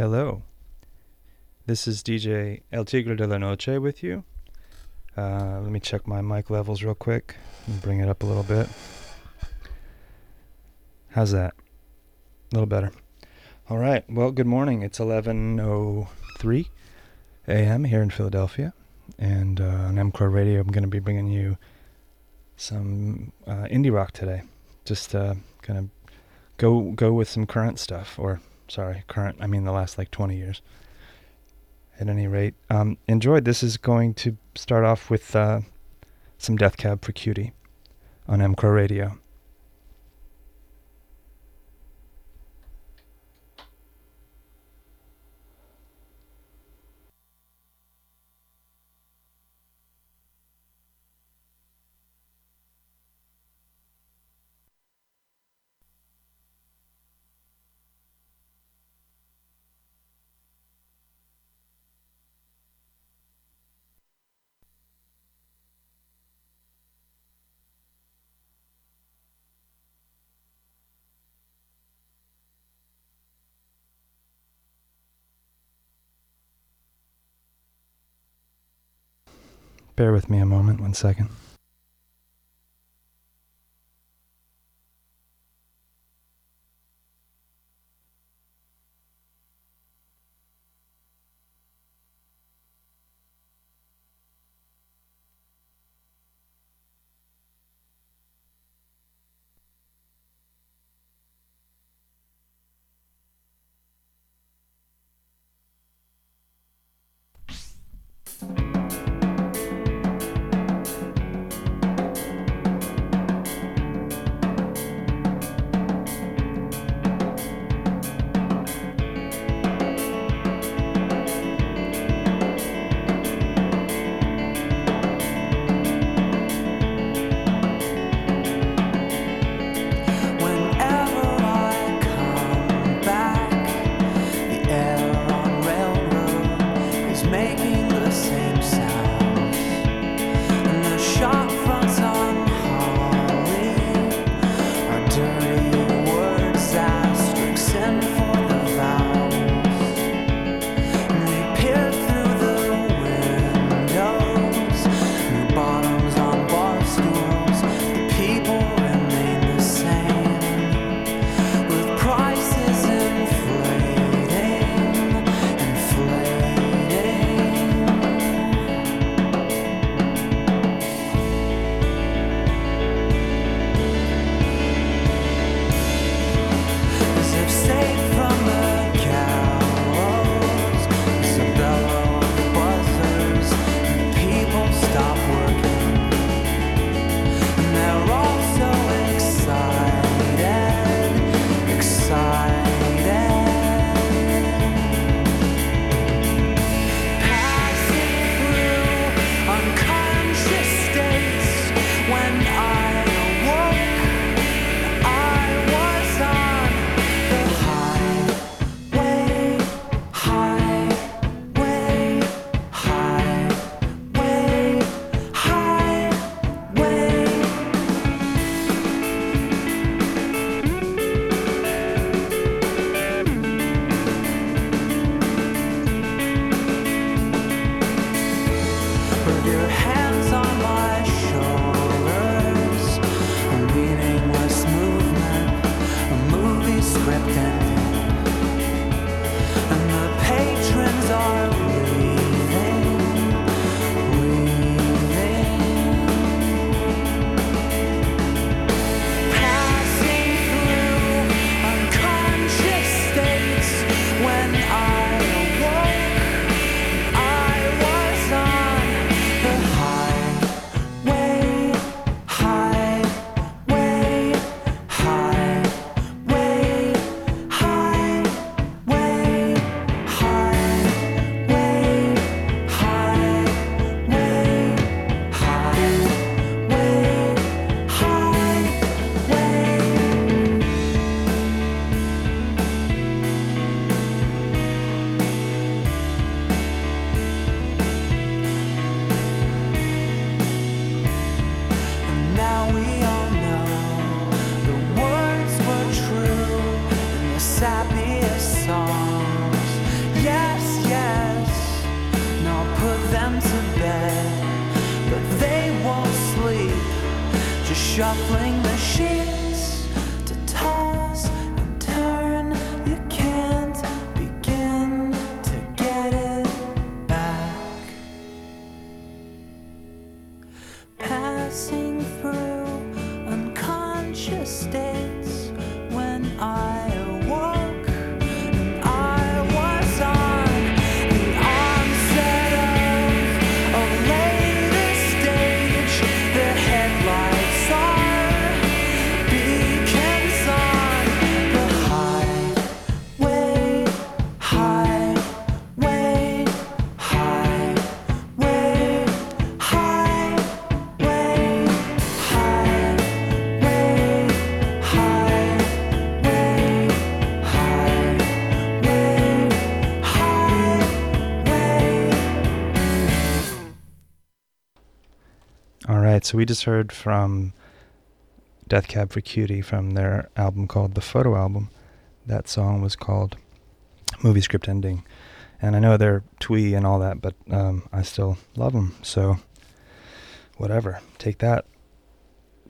Hello. This is DJ El Tigre de la Noche with you. Uh, let me check my mic levels real quick and bring it up a little bit. How's that? A little better. All right. Well, good morning. It's 11:03 a.m. here in Philadelphia, and uh, on MCRO Radio, I'm going to be bringing you some uh, indie rock today. Just uh, kind of go go with some current stuff, or sorry, current. I mean the last like 20 years. At any rate, um, enjoyed. This is going to start off with uh, some Death Cab for Cutie on MCRO Radio. Bear with me a moment, one second. Right, so we just heard from Death Cab for Cutie from their album called The Photo Album. That song was called Movie Script Ending. And I know they're twee and all that, but um, I still love them. So, whatever. Take that,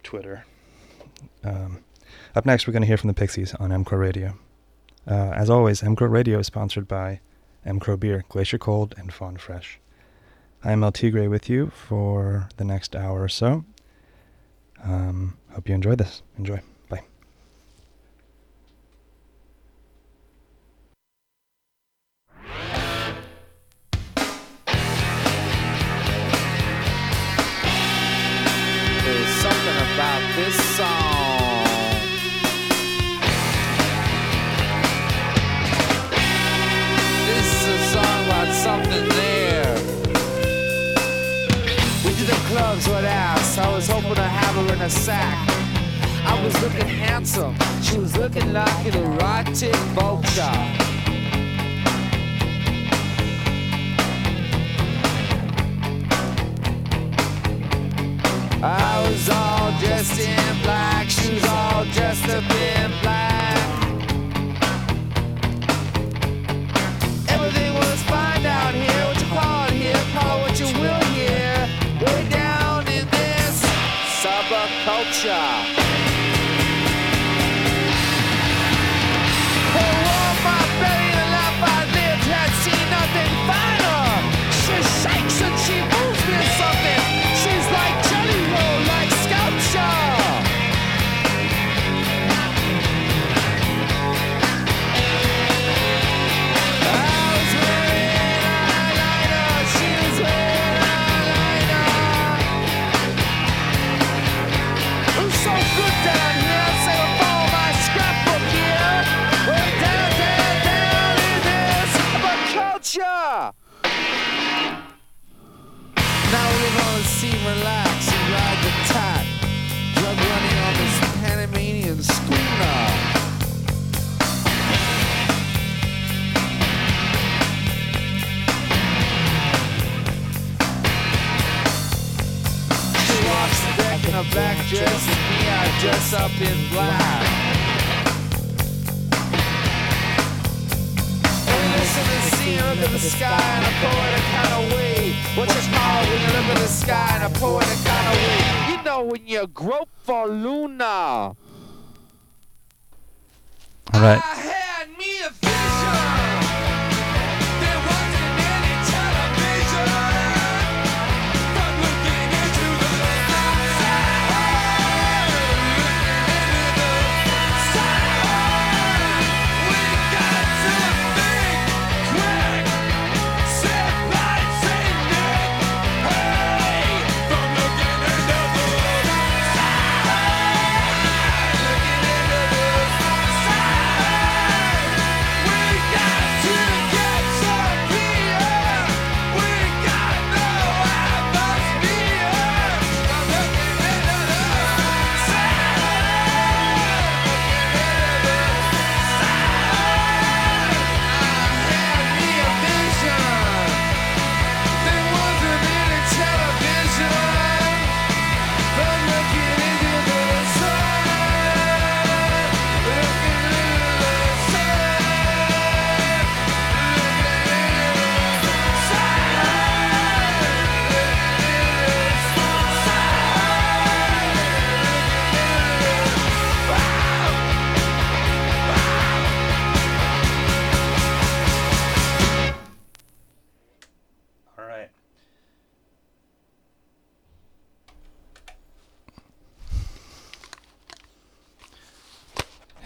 Twitter. Um, up next, we're going to hear from the Pixies on MCRO Radio. Uh, as always, MCRO Radio is sponsored by MCRO Beer, Glacier Cold, and Fawn Fresh. I am El Tigre with you for the next hour or so. Um, hope you enjoy this. Enjoy. Bye. There's something about this song. This is a song about something clubs with ass. I was hoping to have her in a sack. I was looking handsome. She was looking like an erotic vulture. I was all dressed in black, she was all dressed up in black.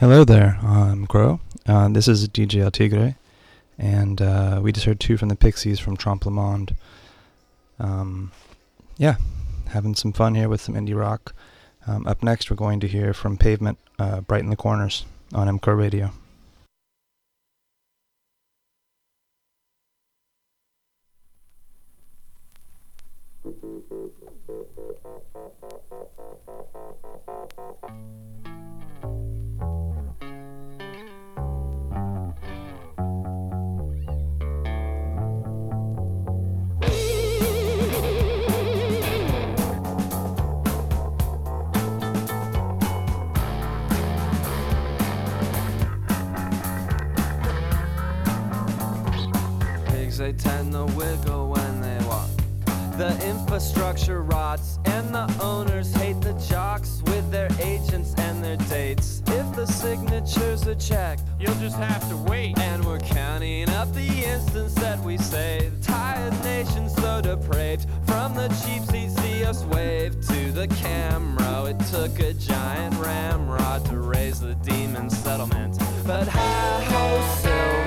Hello there, I'm Crow. Uh, this is DJ El Tigre, and uh, we just heard two from the Pixies from Trompe Le Monde. Um, yeah, having some fun here with some indie rock. Um, up next, we're going to hear from Pavement, uh, Brighten the Corners on MCRO Radio. They tend to wiggle when they walk. The infrastructure rots, and the owners hate the jocks with their agents and their dates. If the signatures are checked, You'll just have to wait. and we're counting up the instants that we saved. Tired nation so depraved. From the cheap seat, see us wave to the camera. It took a giant ramrod to raise the demon settlement. But hi ho, silver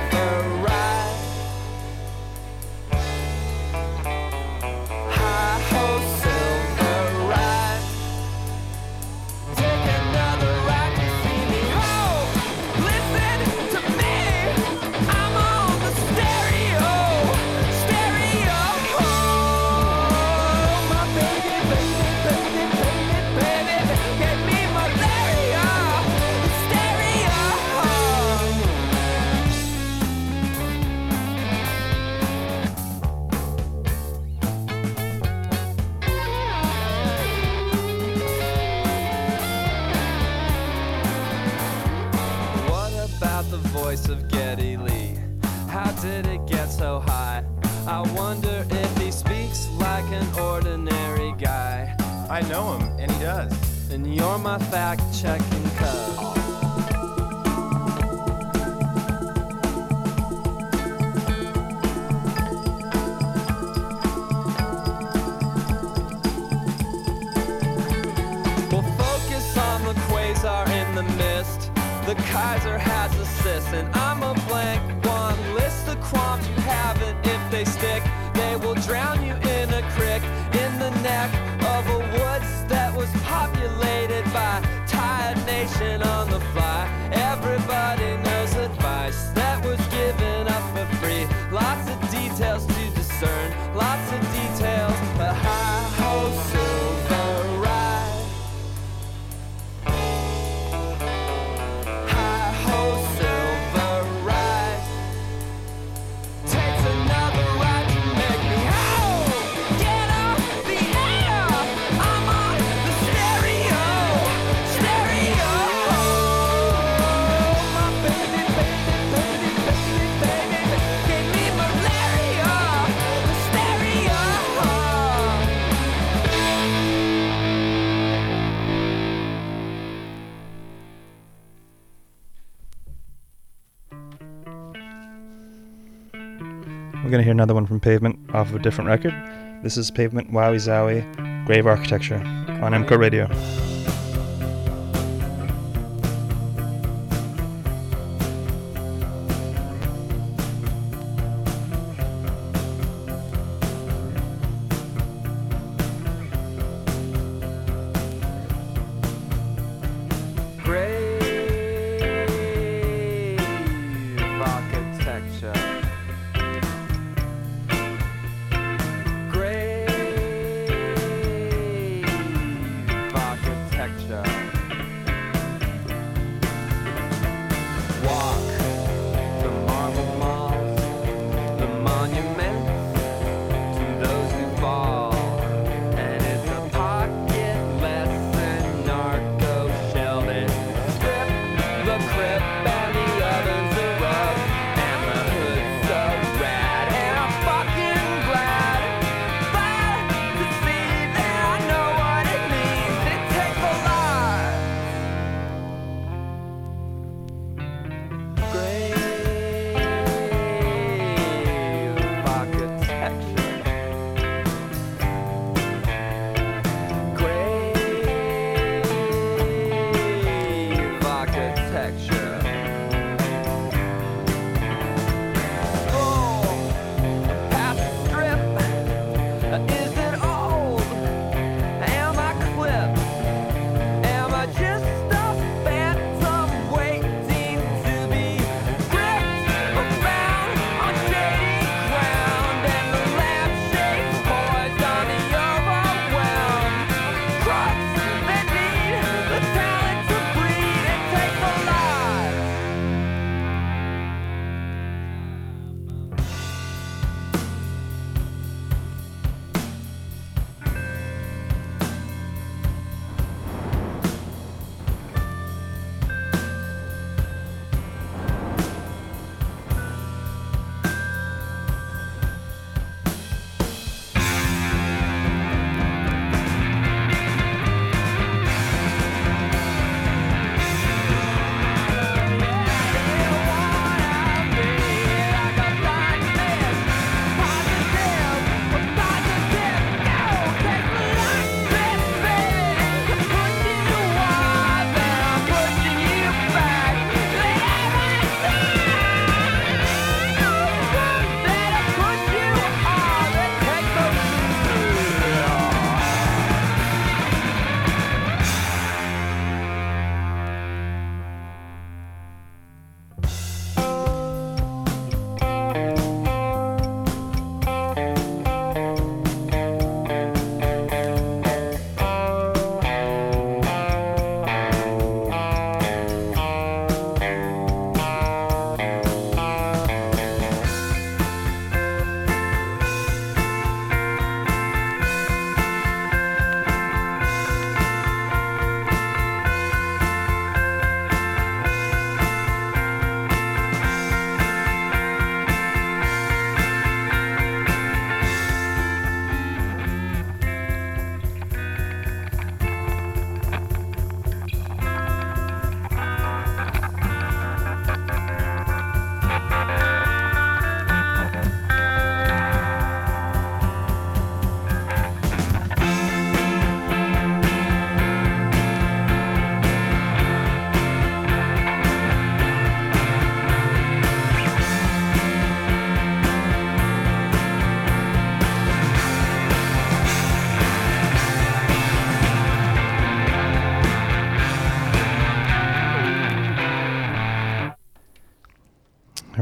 hear another one from Pavement off of a different record. This is Pavement Wowie Zowie Grave Architecture on MCRO Radio.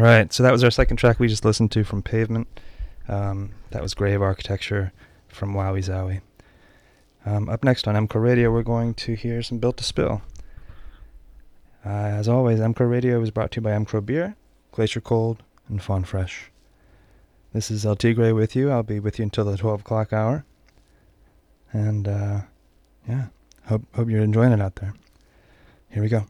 Right, so that was our second track we just listened to from Pavement. Um, that was Grave Architecture from Wowie Zowie. Um, up next on MCO Radio, we're going to hear some Built to Spill. Uh, as always, MCO Radio is brought to you by MCO Beer, Glacier Cold, and Fawn Fresh. This is El Tigre with you. I'll be with you until the 12 o'clock hour. And uh, yeah, hope, hope you're enjoying it out there. Here we go.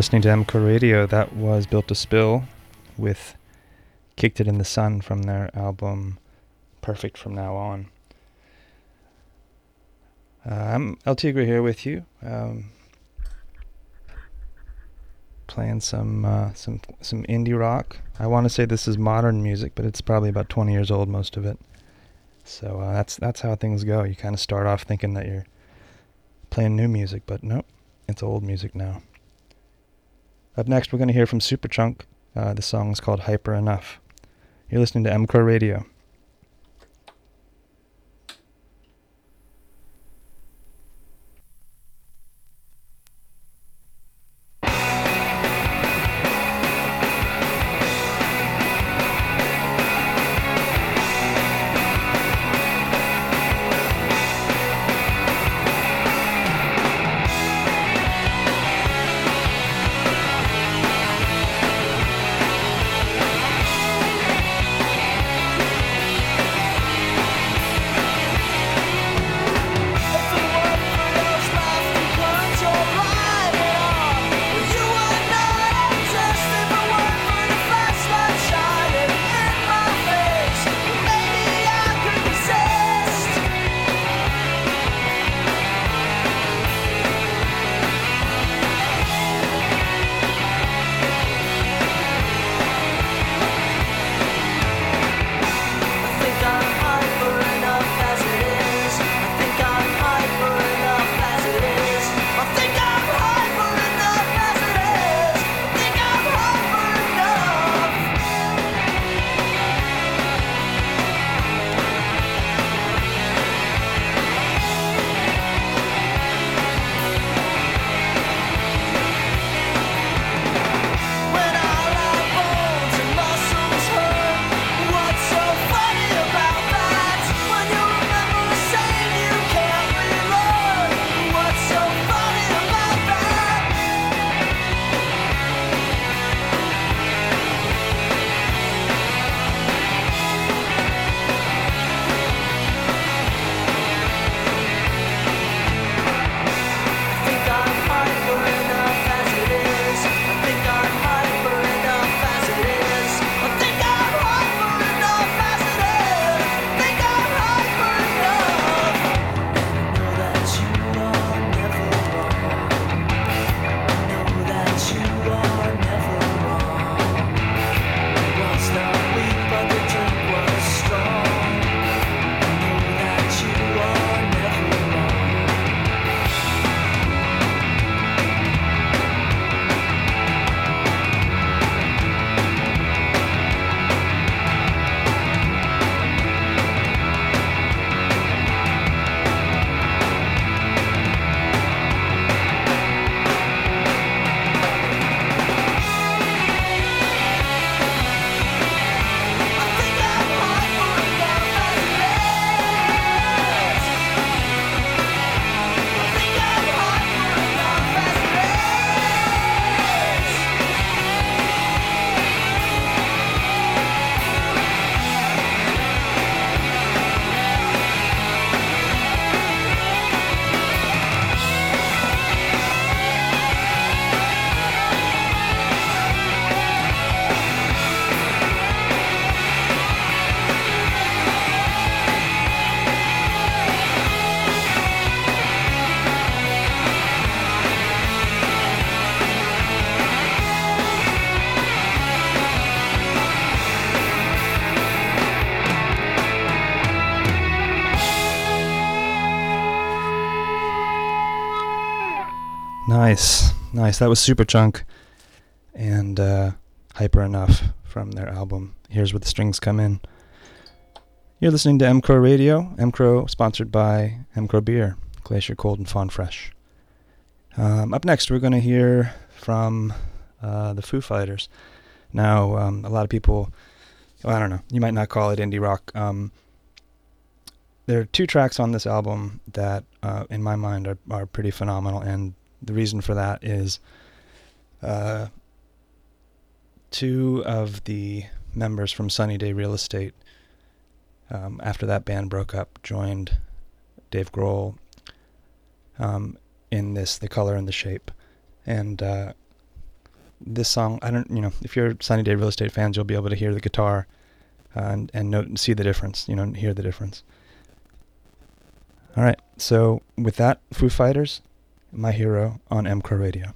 Listening to MCO Radio. That was Built to Spill with Kicked It in the Sun from their album Perfect From Now On. Uh, I'm El Tigre here with you, um, playing some uh, some some indie rock. I want to say this is modern music, but it's probably about 20 years old, most of it. So uh, that's that's how things go. You kind of start off thinking that you're playing new music, but nope, it's old music now. Up next, we're going to hear from Superchunk. Uh, the song is called Hyper Enough. You're listening to MCRO Radio. Nice, nice. That was Superchunk and uh, Hyper Enough from their album Here's Where the Strings Come In. You're listening to MCRO Radio. MCRO sponsored by MCRO Beer, Glacier Cold and Fawn Fresh. Um, up next, we're going to hear from uh, the Foo Fighters. Now, um, a lot of people, well, I don't know, you might not call it indie rock. Um, there are two tracks on this album that, uh, in my mind, are, are pretty phenomenal, and the reason for that is uh, two of the members from Sunny Day Real Estate, um, after that band broke up, joined Dave Grohl um, in this The Color and the Shape. And uh, this song, I don't, you know, if you're Sunny Day Real Estate fans, you'll be able to hear the guitar uh, and and note, see the difference. You know, hear the difference. All right. So with that, Foo Fighters, my hero on MCRO Radio.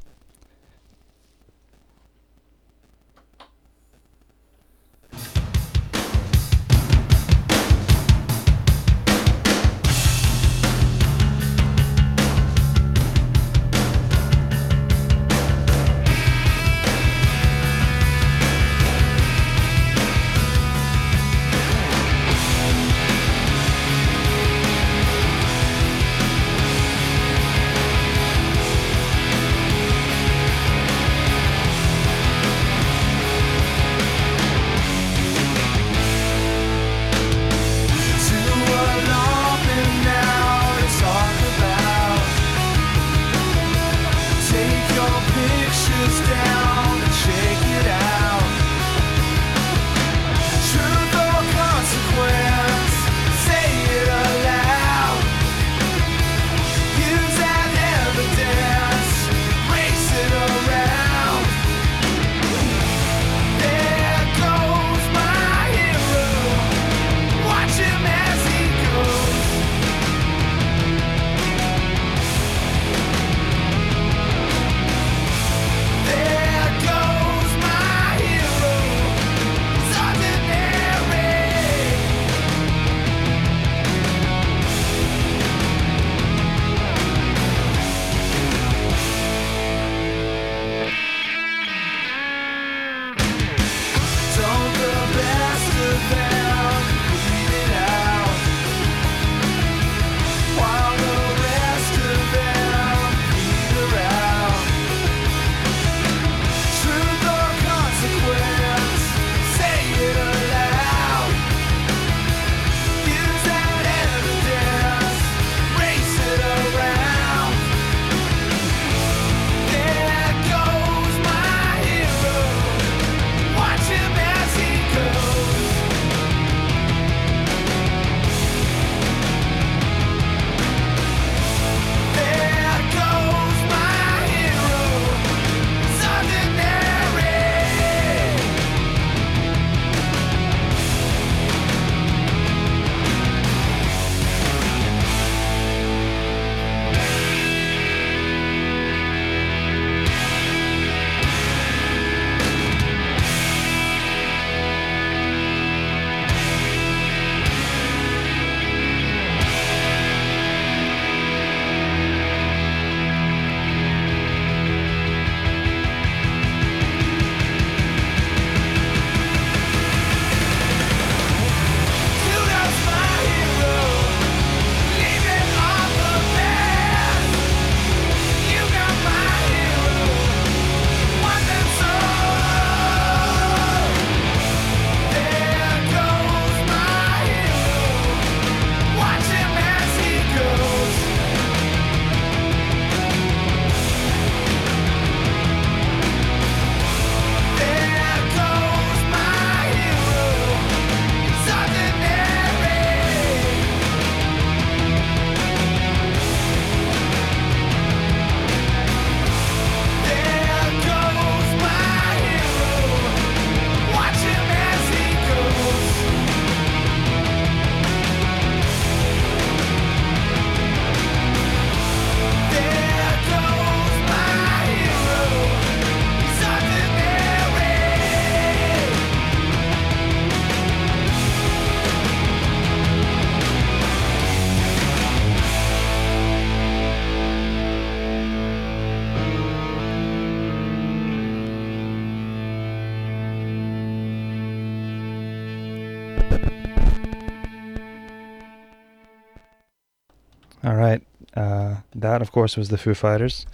That, of course, was the Foo Fighters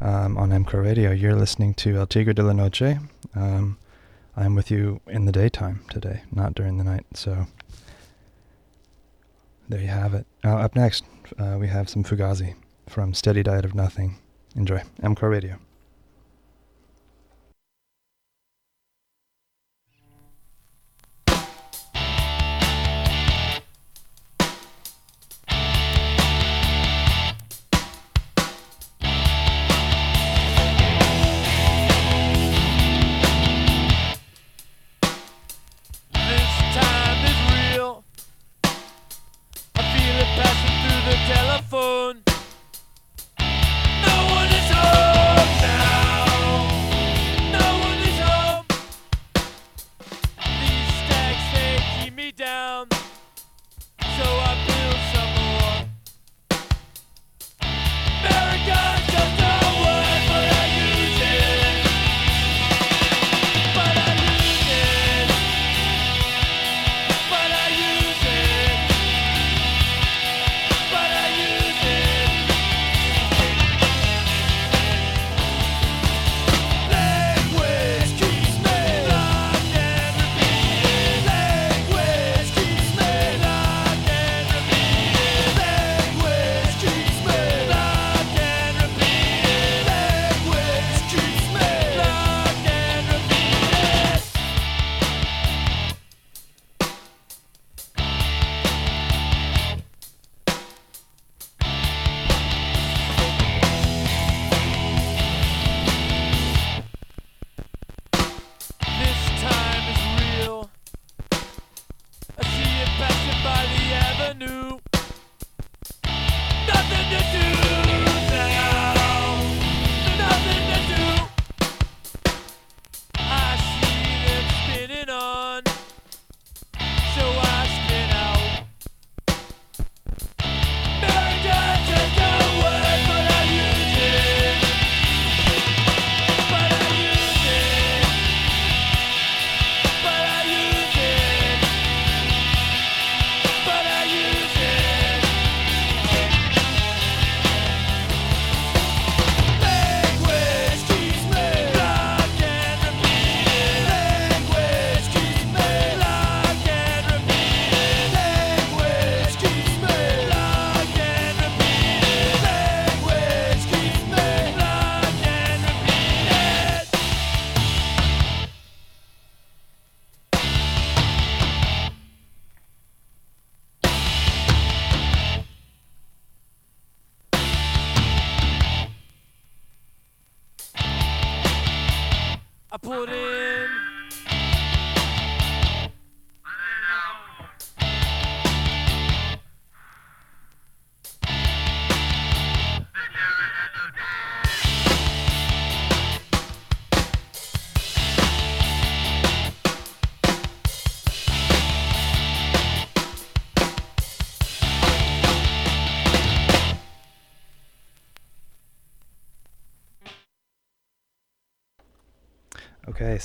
um, on MCRO Radio. You're listening to El Tigre de la Noche. Um, I'm with you in the daytime today, not during the night. So there you have it. Uh, up next, uh, we have some Fugazi from Steady Diet of Nothing. Enjoy. MCRO Radio.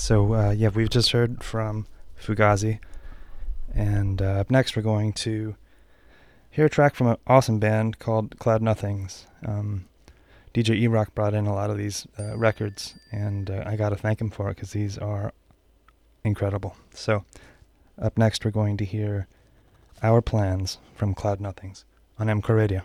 So uh, yeah, we've just heard from Fugazi, and uh, up next we're going to hear a track from an awesome band called Cloud Nothings. Um, DJ E Rock brought in a lot of these uh, records, and uh, I got to thank him for it because these are incredible. So, up next we're going to hear Our Plans from Cloud Nothings on MCRO Radio.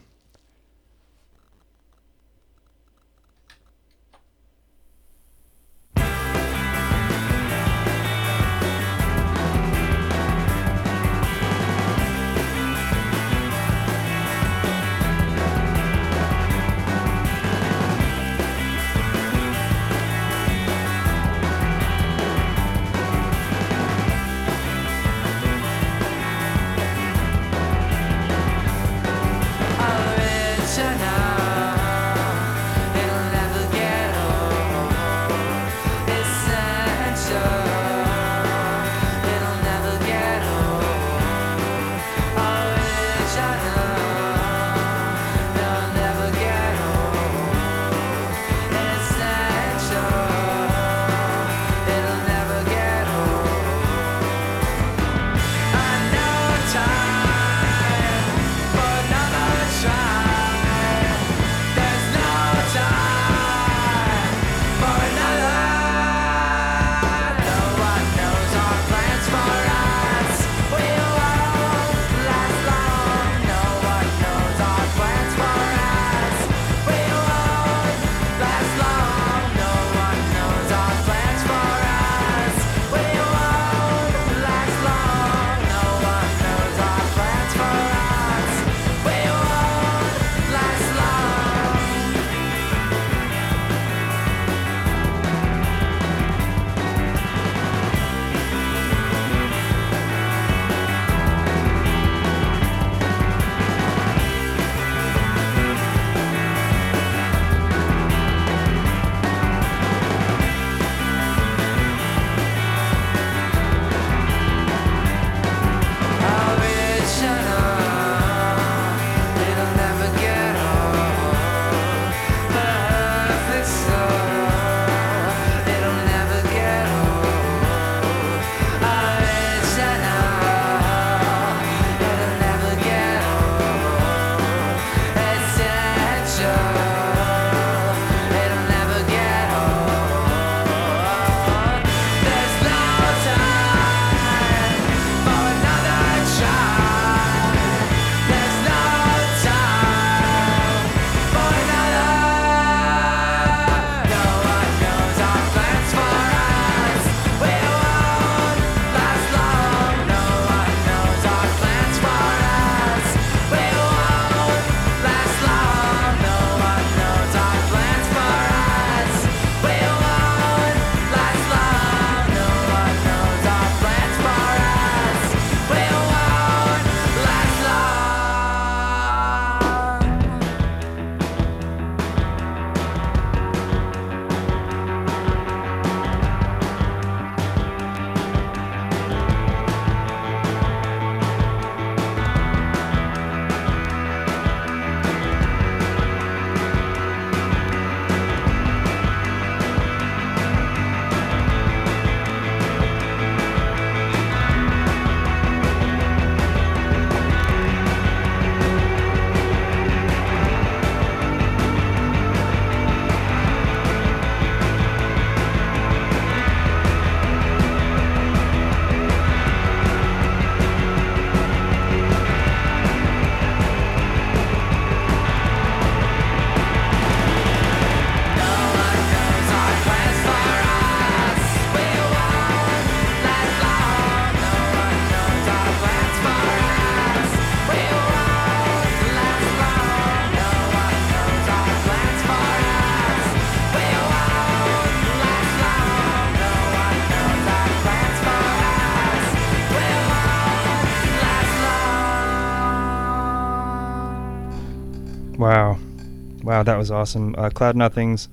Wow, that was awesome. Uh, Cloud Nothings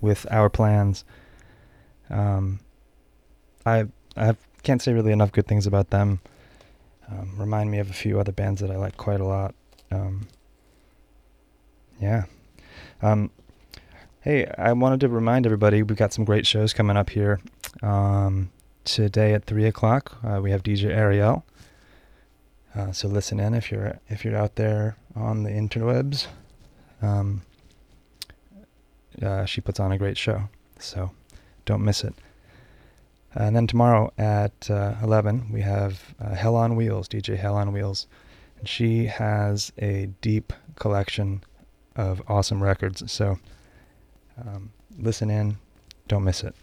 with Our Plans. Um, I I can't say really enough good things about them. Um, remind me of a few other bands that I like quite a lot. Um, yeah. Um, hey, I wanted to remind everybody we've got some great shows coming up here. Um, today at three o'clock, uh, we have DJ Ariel. Uh, so listen in if you're if you're out there on the interwebs. Um, uh, she puts on a great show, so don't miss it. And then tomorrow at uh, 11, we have uh, Hell on Wheels, DJ Hell on Wheels. And she has a deep collection of awesome records. So um, listen in, don't miss it.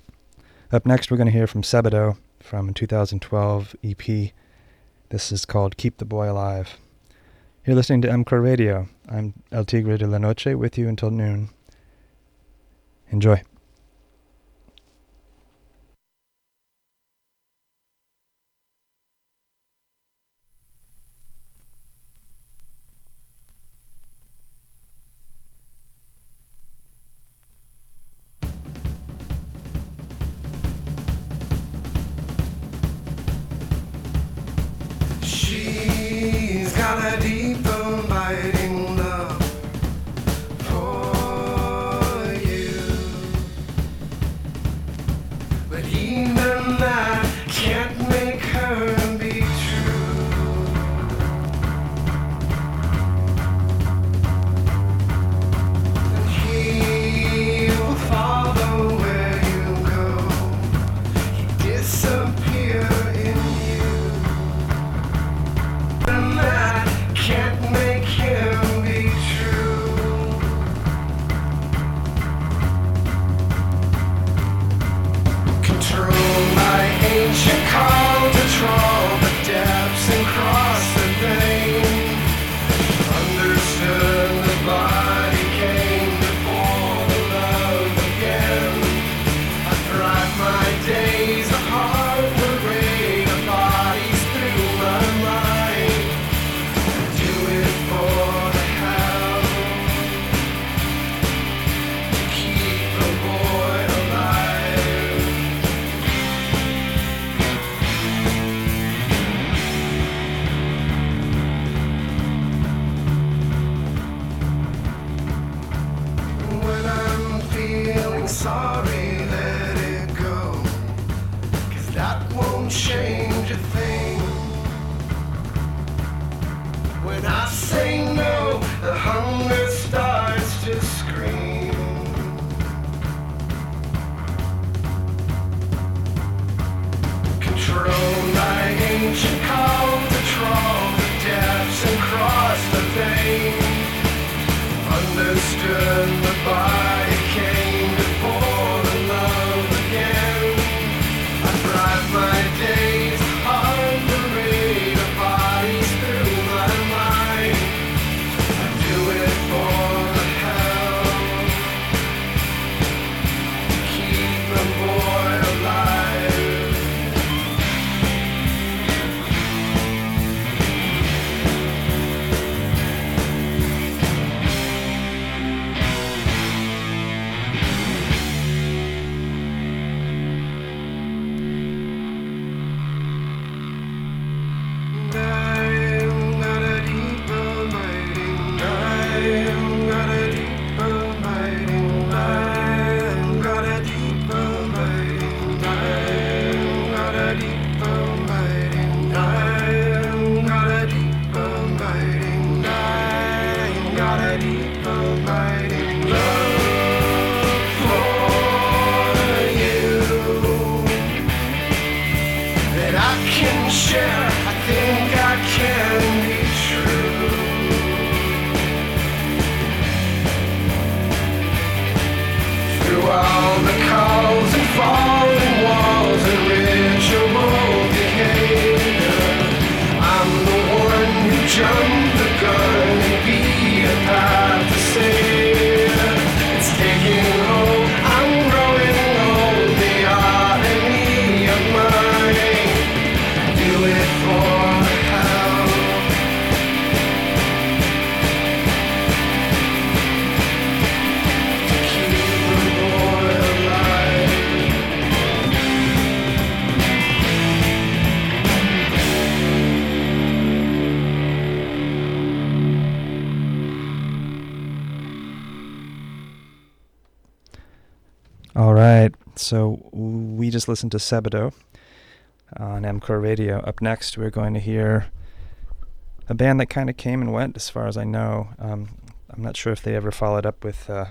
Up next, we're going to hear from Sebadoh from a 2012 EP. This is called Keep the Boy Alive. You're listening to MCRO Radio. I'm El Tigre de la Noche with you until noon. Enjoy. Sorry, So we just listened to Sebadoh on MCRO Radio. Up next, we're going to hear a band that kind of came and went, as far as I know. Um, I'm not sure if they ever followed up with uh,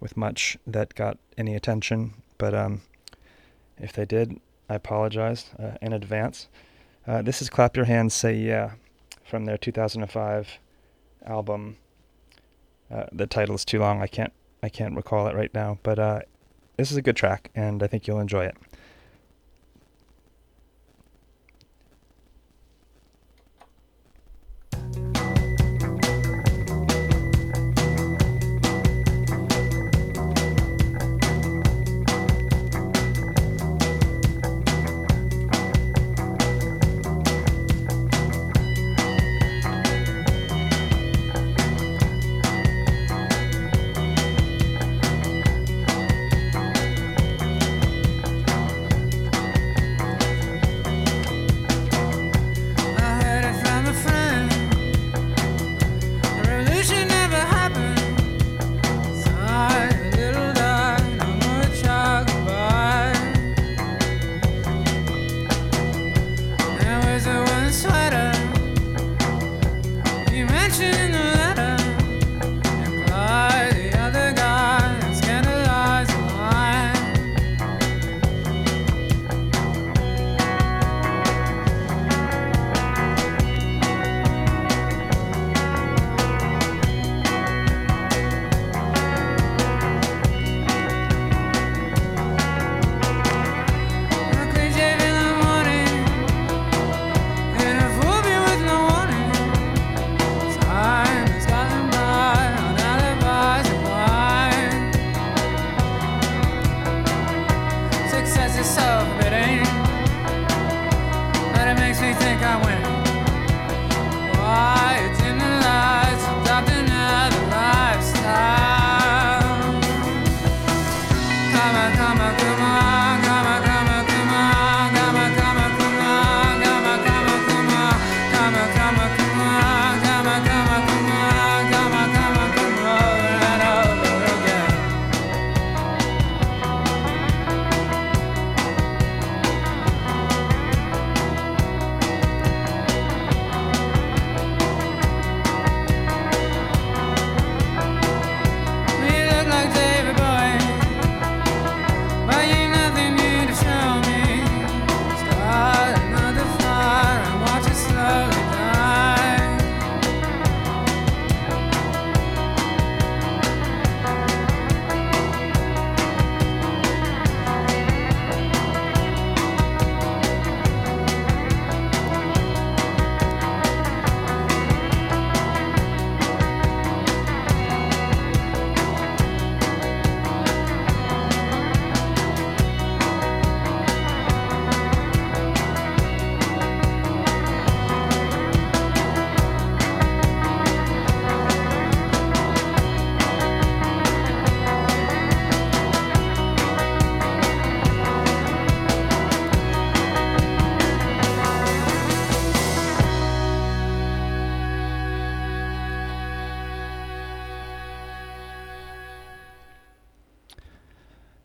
with much that got any attention, but um, if they did, I apologize uh, in advance. Uh, this is "Clap Your Hands, Say Yeah" from their 2005 album. Uh, the title is too long. I can't I can't recall it right now, but uh, this is a good track, and I think you'll enjoy it.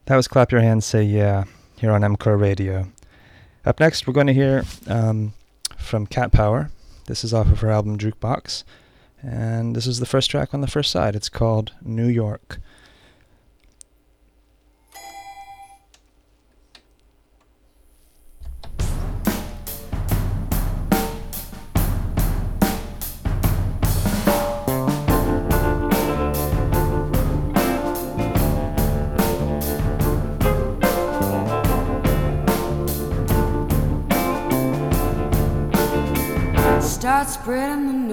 That was Clap Your Hands, Say Yeah, here on MCRO Radio. Up next, we're going to hear um, from Cat Power. This is off of her album Jukebox. And this is the first track on the first side. It's called New York. Start spreading the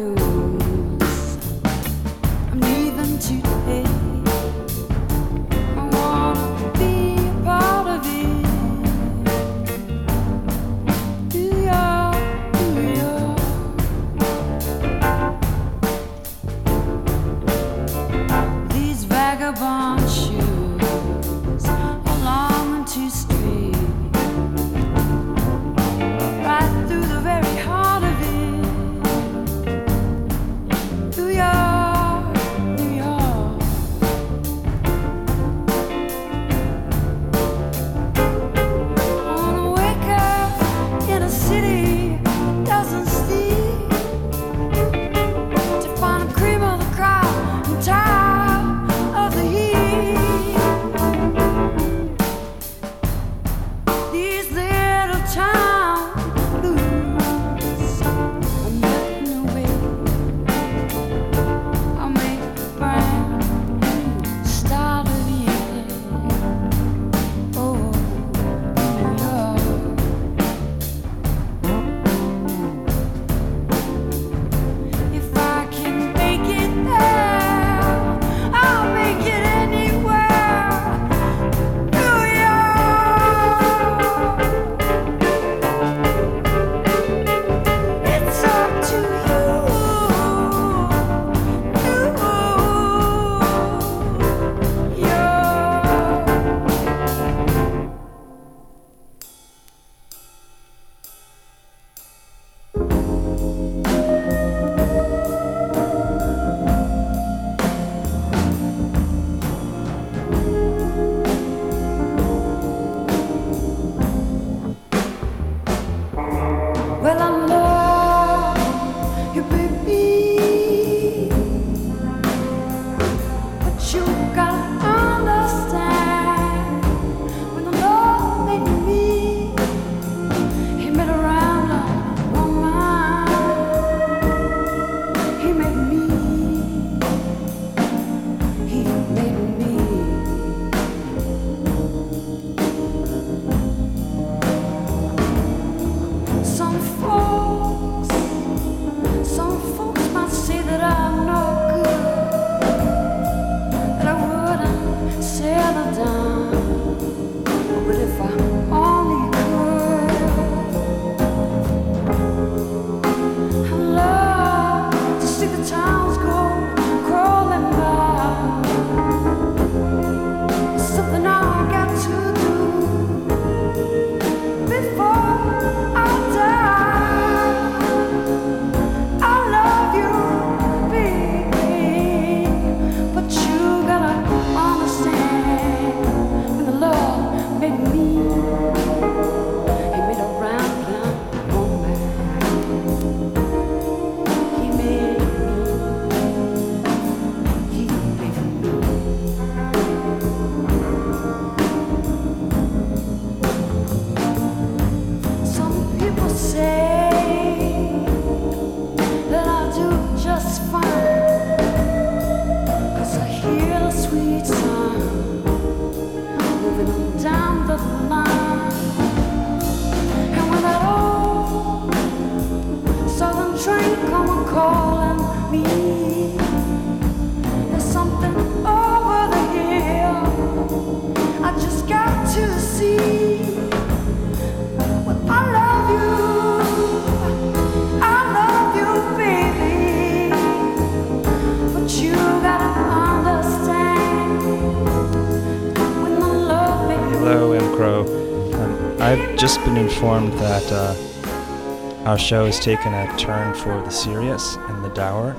show has taken a turn for the serious and the dour,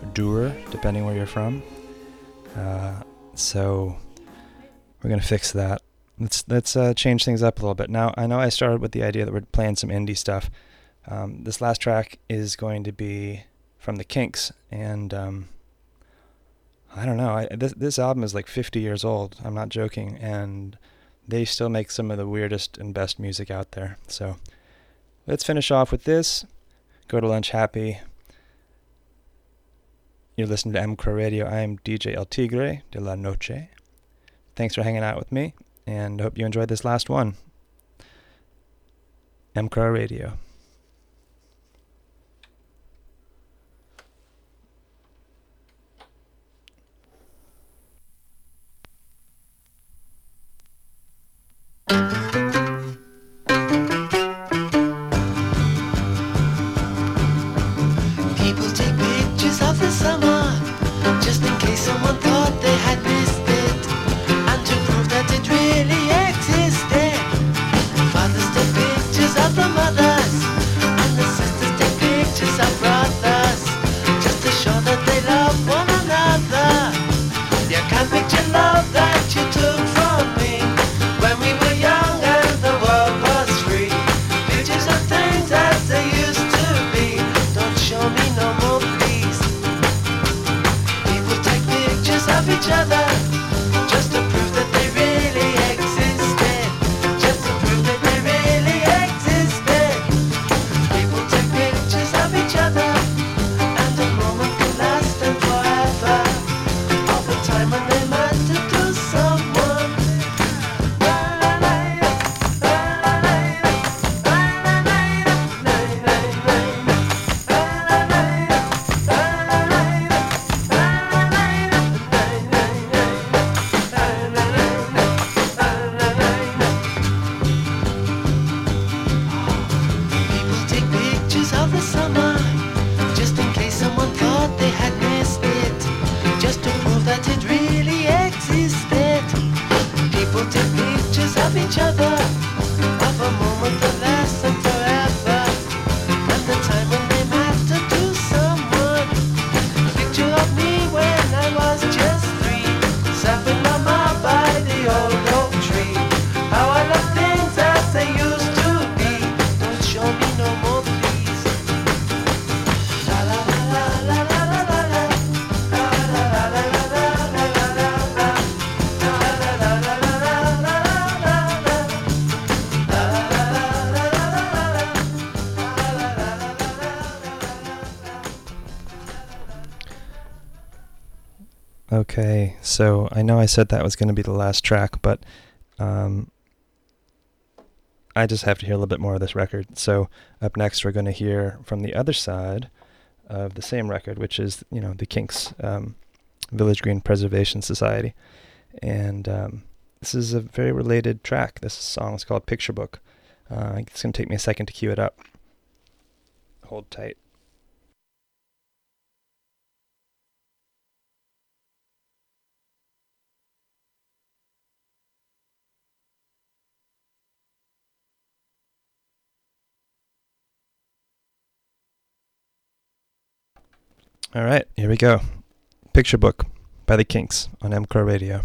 or dour, depending where you're from. Uh, so we're gonna fix that. Let's let's uh, change things up a little bit. Now I know I started with the idea that we're playing some indie stuff. Um, this last track is going to be from the Kinks, and um, I don't know. I, this this album is like 50 years old. I'm not joking, and they still make some of the weirdest and best music out there. So let's finish off with this. Go to lunch happy. You're listening to MCRO Radio. I am DJ El Tigre de la Noche. Thanks for hanging out with me, and hope you enjoyed this last one. MCRO Radio. Okay, so I know I said that was going to be the last track, but um, I just have to hear a little bit more of this record. So up next, we're going to hear from the other side of the same record, which is you know the Kinks um, Village Green Preservation Society, and um, this is a very related track. This song is called Picture Book. Uh, it's going to take me a second to cue it up. Hold tight. All right, here we go. Picture Book by the Kinks on MCRO Radio.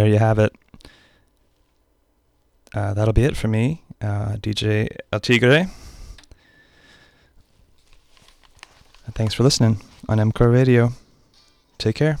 There you have it. Uh, that'll be it for me, uh, DJ El Tigre. Thanks for listening on MCRO Radio. Take care.